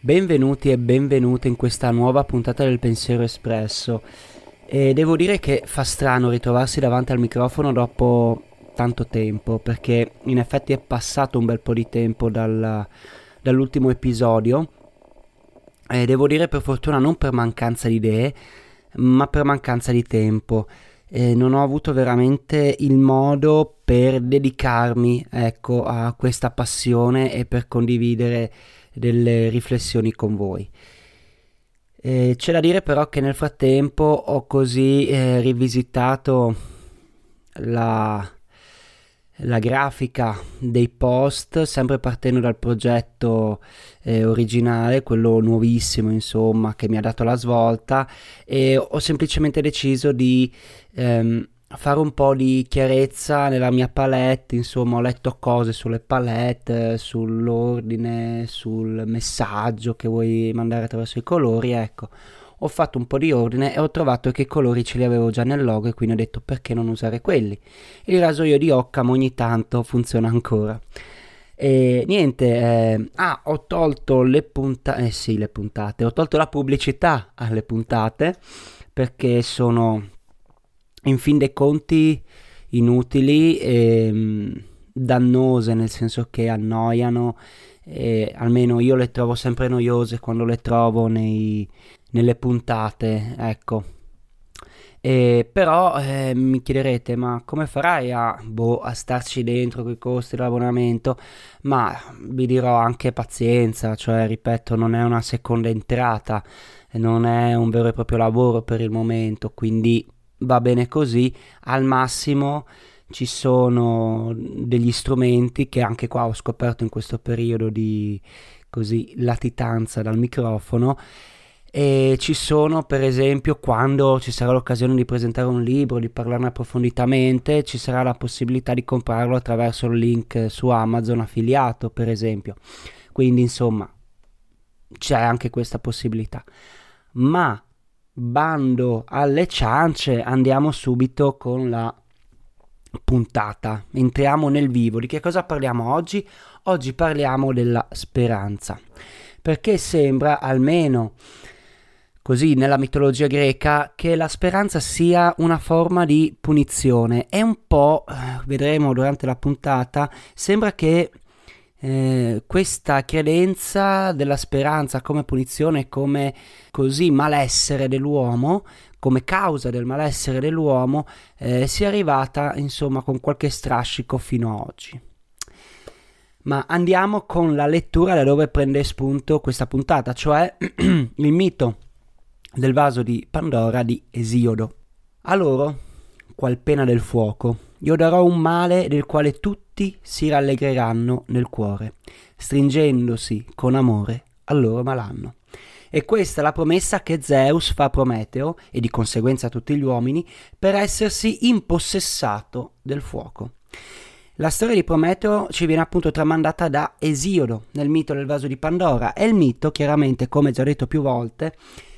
Benvenuti e benvenute in questa nuova puntata del Pensiero Espresso. E devo dire che fa strano ritrovarsi davanti al microfono dopo tanto tempo, perché in effetti è passato un bel po' di tempo dal, dall'ultimo episodio. E devo dire per fortuna non per mancanza di idee, ma per mancanza di tempo. E non ho avuto veramente il modo per dedicarmi ecco, a questa passione e per condividere delle riflessioni con voi. Eh, c'è da dire però che nel frattempo ho così eh, rivisitato la, la, grafica dei post, sempre partendo dal progetto eh, originale, quello nuovissimo insomma, che mi ha dato la svolta e ho semplicemente deciso di... Ehm, fare un po' di chiarezza nella mia palette, insomma ho letto cose sulle palette, sull'ordine, sul messaggio che vuoi mandare attraverso i colori, ecco. Ho fatto un po' di ordine e ho trovato che i colori ce li avevo già nel logo e quindi ho detto perché non usare quelli. Il rasoio di Occam ogni tanto funziona ancora. E niente, eh, ah, ho tolto le puntate, eh sì, le puntate, ho tolto la pubblicità alle puntate perché sono in fin dei conti inutili e mm, dannose nel senso che annoiano e almeno io le trovo sempre noiose quando le trovo nei, nelle puntate ecco. E però eh, mi chiederete ma come farai a, boh, a starci dentro con i costi dell'abbonamento? Ma vi dirò anche pazienza cioè ripeto non è una seconda entrata non è un vero e proprio lavoro per il momento quindi va bene così, al massimo ci sono degli strumenti che anche qua ho scoperto in questo periodo di così latitanza dal microfono e ci sono per esempio quando ci sarà l'occasione di presentare un libro, di parlarne approfonditamente, ci sarà la possibilità di comprarlo attraverso il link su Amazon affiliato per esempio. Quindi insomma c'è anche questa possibilità. Ma bando alle ciance, andiamo subito con la puntata. Entriamo nel vivo. Di che cosa parliamo oggi? Oggi parliamo della speranza. Perché sembra, almeno così nella mitologia greca, che la speranza sia una forma di punizione. È un po', eh, vedremo durante la puntata, sembra che eh, questa credenza della speranza come punizione, come così malessere dell'uomo, come causa del malessere dell'uomo, eh, sia arrivata insomma con qualche strascico fino ad oggi. Ma andiamo con la lettura da dove prende spunto questa puntata, cioè il mito del vaso di Pandora di Esiodo. A loro, qual pena del fuoco, io darò un male del quale tutti si rallegreranno nel cuore, stringendosi con amore al loro malanno. E questa è la promessa che Zeus fa a Prometeo, e di conseguenza a tutti gli uomini, per essersi impossessato del fuoco. La storia di Prometeo ci viene appunto tramandata da Esiodo nel mito del vaso di Pandora e il mito, chiaramente, come già detto più volte,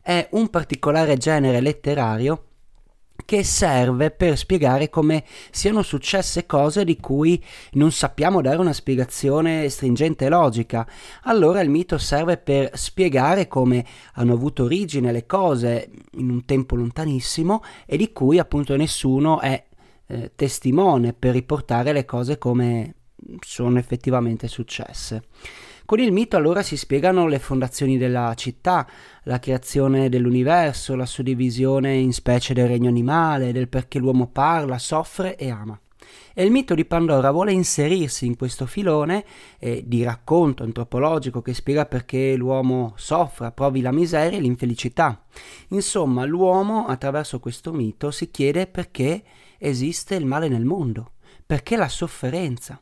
è un particolare genere letterario che serve per spiegare come siano successe cose di cui non sappiamo dare una spiegazione stringente e logica. Allora il mito serve per spiegare come hanno avuto origine le cose in un tempo lontanissimo e di cui appunto nessuno è eh, testimone per riportare le cose come sono effettivamente successe. Con il mito allora si spiegano le fondazioni della città, la creazione dell'universo, la suddivisione in specie del regno animale, del perché l'uomo parla, soffre e ama. E il mito di Pandora vuole inserirsi in questo filone eh, di racconto antropologico che spiega perché l'uomo soffra, provi la miseria e l'infelicità. Insomma, l'uomo attraverso questo mito si chiede perché esiste il male nel mondo, perché la sofferenza.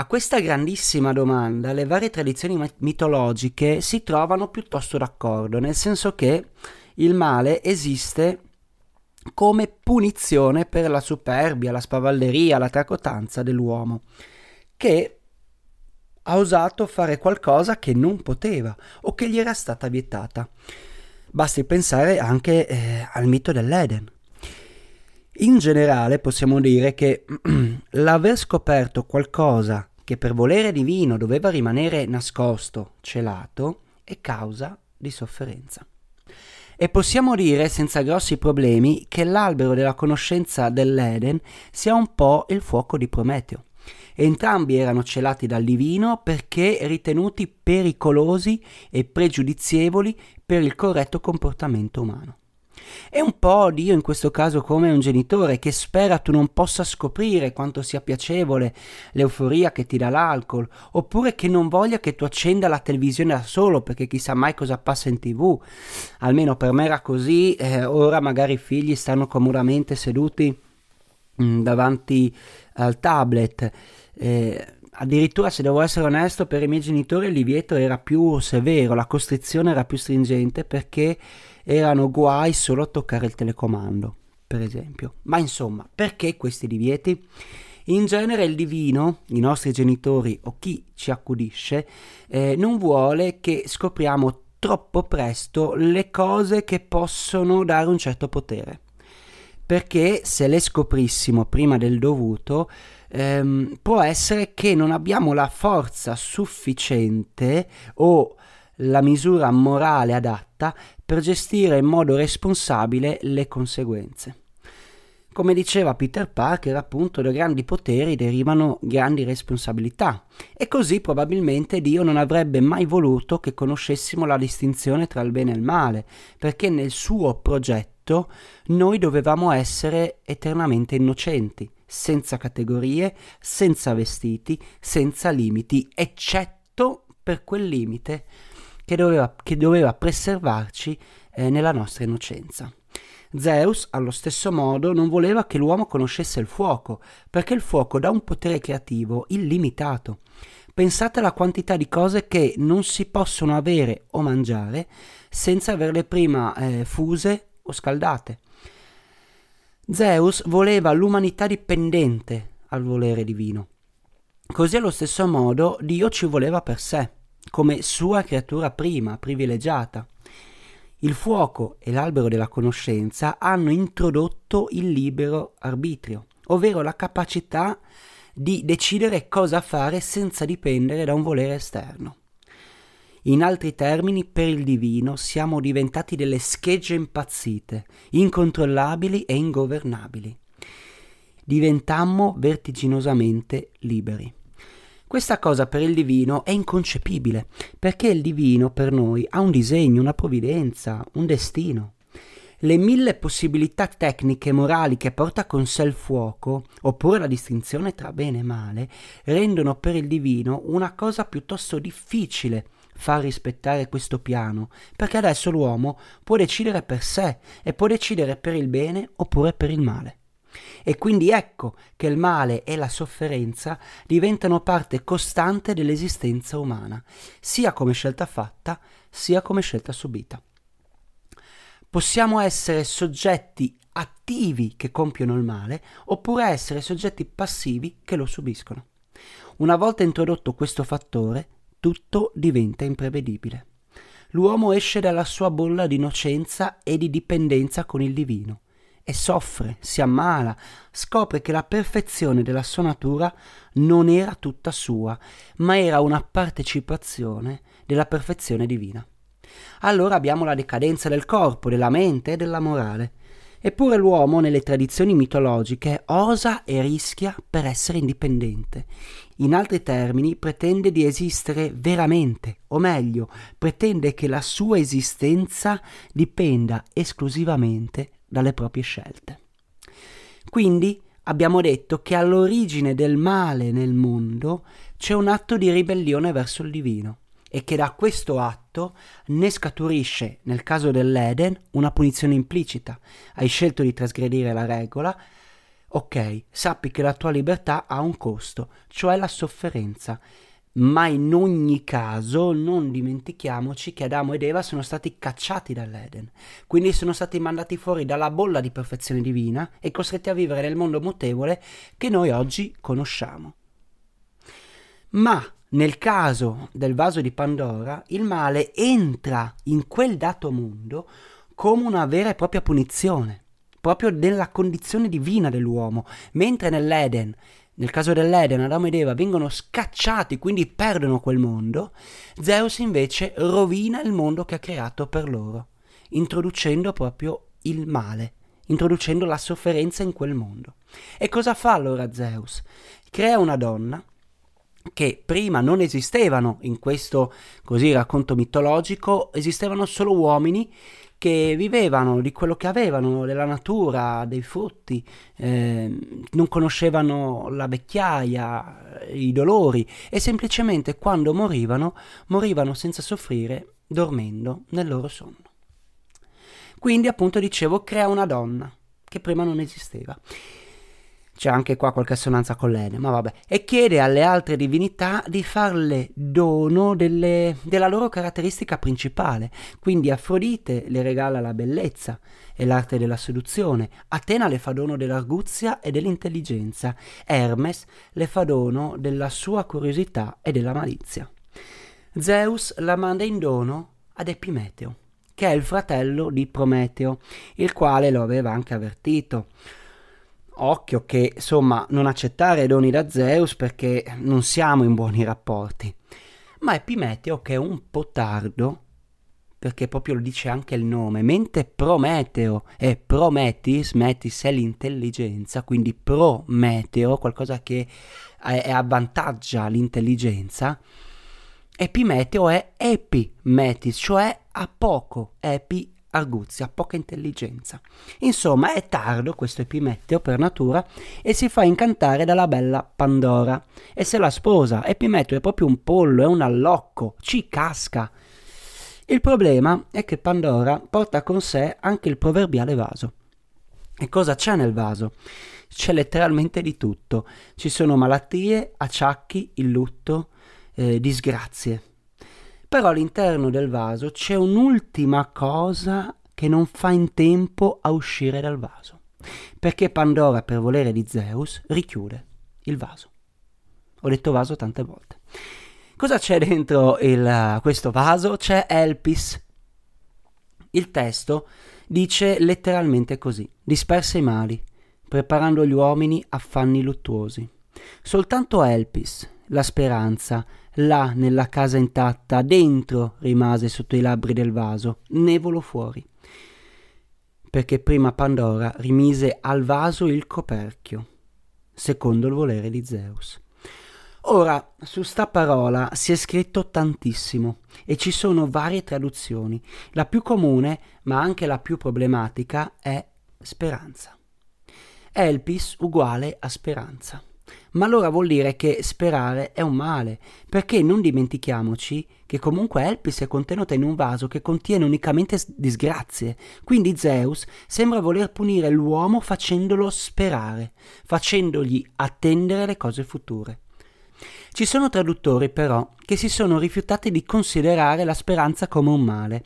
A questa grandissima domanda le varie tradizioni mitologiche si trovano piuttosto d'accordo, nel senso che il male esiste come punizione per la superbia, la spavalderia, la tracotanza dell'uomo, che ha osato fare qualcosa che non poteva o che gli era stata vietata. Basti pensare anche eh, al mito dell'Eden. In generale possiamo dire che l'aver scoperto qualcosa che per volere divino doveva rimanere nascosto, celato, è causa di sofferenza. E possiamo dire senza grossi problemi che l'albero della conoscenza dell'Eden sia un po' il fuoco di Prometeo. Entrambi erano celati dal divino perché ritenuti pericolosi e pregiudizievoli per il corretto comportamento umano. È un po' Dio in questo caso come un genitore che spera tu non possa scoprire quanto sia piacevole l'euforia che ti dà l'alcol, oppure che non voglia che tu accenda la televisione da solo perché chissà mai cosa passa in tv. Almeno per me era così, eh, ora magari i figli stanno comodamente seduti mh, mm, davanti al tablet. Eh, addirittura se devo essere onesto per i miei genitori il divieto era più severo, la costrizione era più stringente perché erano guai solo a toccare il telecomando, per esempio. Ma insomma, perché questi divieti? In genere il divino, i nostri genitori o chi ci accudisce, eh, non vuole che scopriamo troppo presto le cose che possono dare un certo potere. Perché se le scoprissimo prima del dovuto, ehm, può essere che non abbiamo la forza sufficiente o la misura morale adatta per gestire in modo responsabile le conseguenze. Come diceva Peter Parker, appunto, da grandi poteri derivano grandi responsabilità e così probabilmente Dio non avrebbe mai voluto che conoscessimo la distinzione tra il bene e il male, perché nel suo progetto noi dovevamo essere eternamente innocenti, senza categorie, senza vestiti, senza limiti, eccetto per quel limite che doveva, che doveva preservarci eh, nella nostra innocenza. Zeus, allo stesso modo, non voleva che l'uomo conoscesse il fuoco, perché il fuoco dà un potere creativo illimitato. Pensate alla quantità di cose che non si possono avere o mangiare senza averle prima eh, fuse o scaldate. Zeus voleva l'umanità dipendente al volere divino. Così allo stesso modo Dio ci voleva per sé come sua creatura prima, privilegiata. Il fuoco e l'albero della conoscenza hanno introdotto il libero arbitrio, ovvero la capacità di decidere cosa fare senza dipendere da un volere esterno. In altri termini, per il divino siamo diventati delle schegge impazzite, incontrollabili e ingovernabili. Diventammo vertiginosamente liberi. Questa cosa per il divino è inconcepibile, perché il divino per noi ha un disegno, una provvidenza, un destino. Le mille possibilità tecniche e morali che porta con sé il fuoco, oppure la distinzione tra bene e male, rendono per il divino una cosa piuttosto difficile far rispettare questo piano, perché adesso l'uomo può decidere per sé e può decidere per il bene oppure per il male. E quindi ecco che il male e la sofferenza diventano parte costante dell'esistenza umana, sia come scelta fatta, sia come scelta subita. Possiamo essere soggetti attivi che compiono il male, oppure essere soggetti passivi che lo subiscono. Una volta introdotto questo fattore, tutto diventa imprevedibile. L'uomo esce dalla sua bolla di innocenza e di dipendenza con il divino e soffre, si ammala, scopre che la perfezione della sua natura non era tutta sua, ma era una partecipazione della perfezione divina. Allora abbiamo la decadenza del corpo, della mente e della morale. Eppure l'uomo nelle tradizioni mitologiche osa e rischia per essere indipendente. In altri termini, pretende di esistere veramente, o meglio, pretende che la sua esistenza dipenda esclusivamente dalle proprie scelte. Quindi abbiamo detto che all'origine del male nel mondo c'è un atto di ribellione verso il divino e che da questo atto ne scaturisce, nel caso dell'Eden, una punizione implicita. Hai scelto di trasgredire la regola, ok, sappi che la tua libertà ha un costo, cioè la sofferenza. Ma in ogni caso non dimentichiamoci che Adamo ed Eva sono stati cacciati dall'Eden, quindi sono stati mandati fuori dalla bolla di perfezione divina e costretti a vivere nel mondo mutevole che noi oggi conosciamo. Ma nel caso del vaso di Pandora, il male entra in quel dato mondo come una vera e propria punizione, proprio nella condizione divina dell'uomo, mentre nell'Eden nel caso dell'Eden, Adamo ed Eva vengono scacciati, quindi perdono quel mondo, Zeus invece rovina il mondo che ha creato per loro, introducendo proprio il male, introducendo la sofferenza in quel mondo. E cosa fa allora Zeus? Crea una donna che prima non esistevano in questo così racconto mitologico, esistevano solo uomini che vivevano di quello che avevano, della natura, dei frutti, eh, non conoscevano la vecchiaia, i dolori e semplicemente quando morivano, morivano senza soffrire, dormendo nel loro sonno. Quindi appunto dicevo crea una donna che prima non esisteva c'è anche qua qualche assonanza con l'Ene, ma vabbè, e chiede alle altre divinità di farle dono delle, della loro caratteristica principale. Quindi Afrodite le regala la bellezza e l'arte della seduzione, Atena le fa dono dell'arguzia e dell'intelligenza, Hermes le fa dono della sua curiosità e della malizia. Zeus la manda in dono ad Epimeteo, che è il fratello di Prometeo, il quale lo aveva anche avvertito occhio che insomma non accettare doni da Zeus perché non siamo in buoni rapporti. Ma Epimeteo che è un po' tardo, perché proprio lo dice anche il nome, mentre Prometeo e Prometis, Metis è l'intelligenza, quindi Prometeo, qualcosa che è, avvantaggia l'intelligenza, Epimeteo è Epimetis, cioè a poco, Epi arguzia, poca intelligenza. Insomma, è tardo questo Epimetteo per natura e si fa incantare dalla bella Pandora e se la sposa. Epimetteo è proprio un pollo, è un allocco, ci casca. Il problema è che Pandora porta con sé anche il proverbiale vaso. E cosa c'è nel vaso? C'è letteralmente di tutto. Ci sono malattie, acciacchi, il lutto, eh, disgrazie. Però all'interno del vaso c'è un'ultima cosa che non fa in tempo a uscire dal vaso. Perché Pandora, per volere di Zeus, richiude il vaso. Ho detto vaso tante volte. Cosa c'è dentro il, questo vaso? C'è Elpis. Il testo dice letteralmente così: disperse i mali, preparando gli uomini a fanni luttuosi. Soltanto Elpis, la speranza, là nella casa intatta, dentro rimase sotto i labbri del vaso, né volò fuori. Perché prima Pandora rimise al vaso il coperchio, secondo il volere di Zeus. Ora, su sta parola si è scritto tantissimo e ci sono varie traduzioni. La più comune, ma anche la più problematica, è speranza. Elpis uguale a speranza ma allora vuol dire che sperare è un male, perché non dimentichiamoci che comunque Elpis è contenuta in un vaso che contiene unicamente disgrazie, quindi Zeus sembra voler punire l'uomo facendolo sperare, facendogli attendere le cose future. Ci sono traduttori però che si sono rifiutati di considerare la speranza come un male,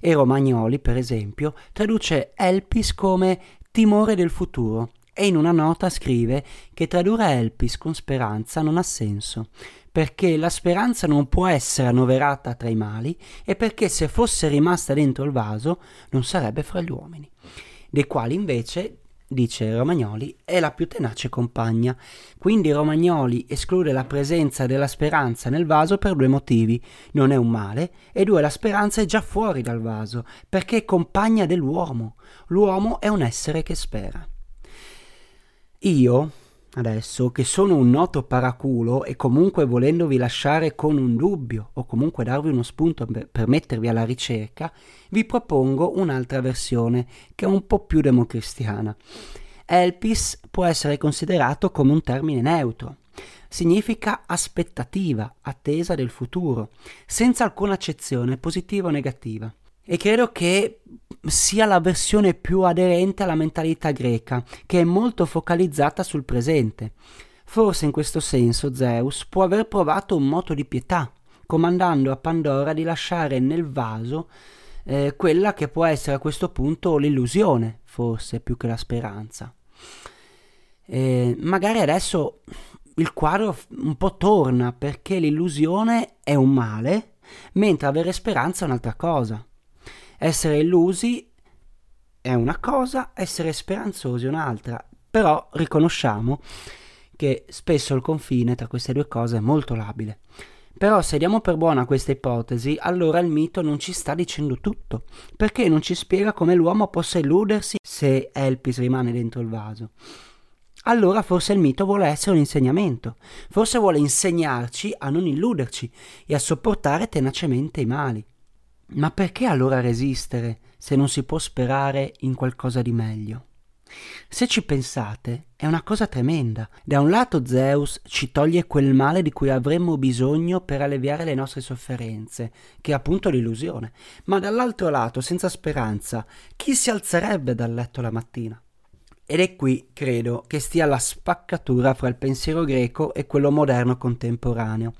e Romagnoli, per esempio, traduce Elpis come timore del futuro, e in una nota scrive che tradurre Elpis con speranza non ha senso, perché la speranza non può essere annoverata tra i mali e perché se fosse rimasta dentro il vaso non sarebbe fra gli uomini, dei quali invece dice Romagnoli, è la più tenace compagna. Quindi Romagnoli esclude la presenza della speranza nel vaso per due motivi. Non è un male, e due, la speranza è già fuori dal vaso, perché è compagna dell'uomo. L'uomo è un essere che spera. Io, adesso, che sono un noto paraculo e comunque volendovi lasciare con un dubbio o comunque darvi uno spunto per, mettervi alla ricerca, vi propongo un'altra versione che è un po' più democristiana. Elpis può essere considerato come un termine neutro. Significa aspettativa, attesa del futuro, senza alcuna accezione positiva o negativa. E credo che sia la versione più aderente alla mentalità greca, che è molto focalizzata sul presente. Forse in questo senso Zeus può aver provato un moto di pietà, comandando a Pandora di lasciare nel vaso eh, quella che può essere a questo punto l'illusione, forse più che la speranza. Eh, magari adesso il quadro un po' torna perché l'illusione è un male, mentre avere speranza è un'altra cosa. Essere illusi è una cosa, essere speranzosi è un'altra. Però riconosciamo che spesso il confine tra queste due cose è molto labile. Però se diamo per buona questa ipotesi, allora il mito non ci sta dicendo tutto, perché non ci spiega come l'uomo possa illudersi se Elpis rimane dentro il vaso. Allora forse il mito vuole essere un insegnamento, forse vuole insegnarci a non illuderci e a sopportare tenacemente i mali. Ma perché allora resistere se non si può sperare in qualcosa di meglio? Se ci pensate, è una cosa tremenda. Da un lato Zeus ci toglie quel male di cui avremmo bisogno per alleviare le nostre sofferenze, che è appunto l'illusione, ma dall'altro lato, senza speranza, chi si alzerebbe dal letto la mattina? Ed è qui, credo, che stia la spaccatura fra il pensiero greco e quello moderno contemporaneo,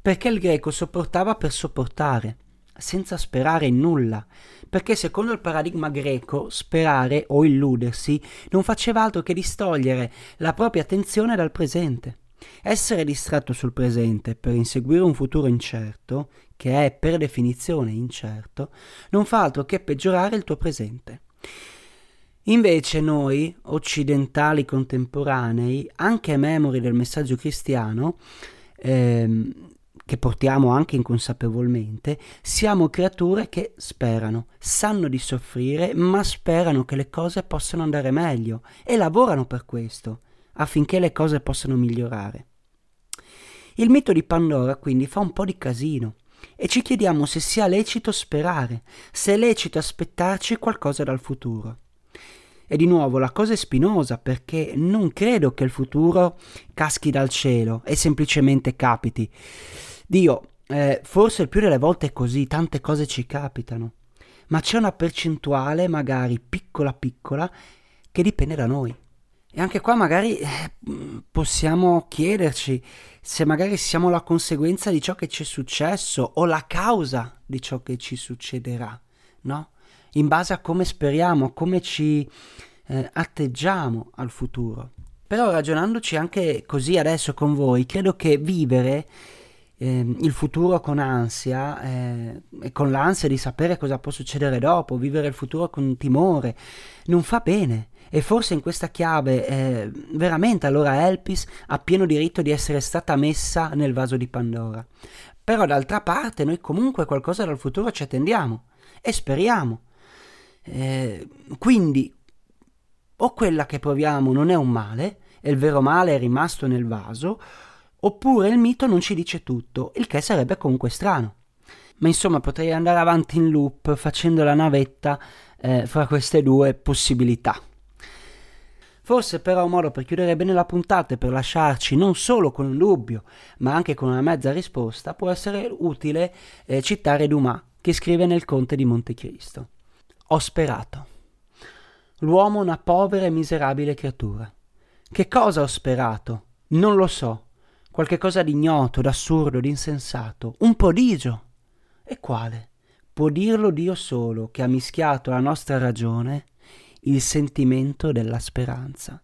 perché il greco sopportava per sopportare, senza sperare in nulla, perché secondo il paradigma greco sperare o illudersi non faceva altro che distogliere la propria attenzione dal presente. Essere distratto sul presente per inseguire un futuro incerto, che è per definizione incerto, non fa altro che peggiorare il tuo presente. Invece noi, occidentali contemporanei, anche memori del messaggio cristiano, ehm, che portiamo anche inconsapevolmente, siamo creature che sperano, sanno di soffrire, ma sperano che le cose possano andare meglio e lavorano per questo, affinché le cose possano migliorare. Il mito di Pandora quindi fa un po' di casino e ci chiediamo se sia lecito sperare, se è lecito aspettarci qualcosa dal futuro. E di nuovo la cosa è spinosa perché non credo che il futuro caschi dal cielo e semplicemente capiti. Dio, eh, forse il più delle volte è così, tante cose ci capitano, ma c'è una percentuale, magari piccola piccola, che dipende da noi. E anche qua magari eh, possiamo chiederci se magari siamo la conseguenza di ciò che ci è successo o la causa di ciò che ci succederà, no? In base a come speriamo, come ci eh, atteggiamo al futuro. Però ragionandoci anche così adesso con voi, credo che vivere eh, il futuro con ansia eh, e con l'ansia di sapere cosa può succedere dopo, vivere il futuro con timore, non fa bene. E forse in questa chiave eh, veramente allora Elpis ha pieno diritto di essere stata messa nel vaso di Pandora. Però d'altra parte noi comunque qualcosa dal futuro ci attendiamo e speriamo. Eh, quindi o quella che proviamo non è un male, e il vero male è rimasto nel vaso, oppure il mito non ci dice tutto, il che sarebbe comunque strano. Ma insomma potrei andare avanti in loop facendo la navetta eh, fra queste due possibilità. Forse però un modo per chiudere bene la puntata e per lasciarci non solo con un dubbio, ma anche con una mezza risposta, può essere utile eh, citare Dumas, che scrive nel Conte di Montecristo. Ho sperato. L'uomo è una povera e miserabile creatura. Che cosa ho sperato? Non lo so qualche cosa di ignoto, d'assurdo, d'insensato, un prodigio. E quale? Può dirlo Dio solo, che ha mischiato alla nostra ragione il sentimento della speranza.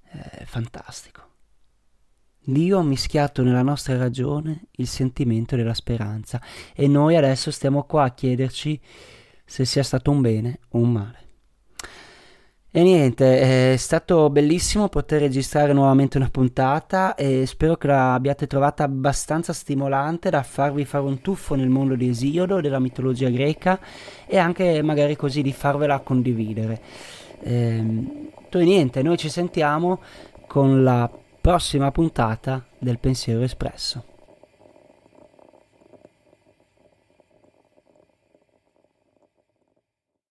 È fantastico. Dio ha mischiato nella nostra ragione il sentimento della speranza e noi adesso stiamo qua a chiederci se sia stato un bene o un male. E niente, è stato bellissimo poter registrare nuovamente una puntata e spero che l'abbiate trovata abbastanza stimolante da farvi fare un tuffo nel mondo di Esiodo, della mitologia greca e anche magari così di farvela condividere. Ehm, e niente, noi ci sentiamo con la prossima puntata del Pensiero Espresso.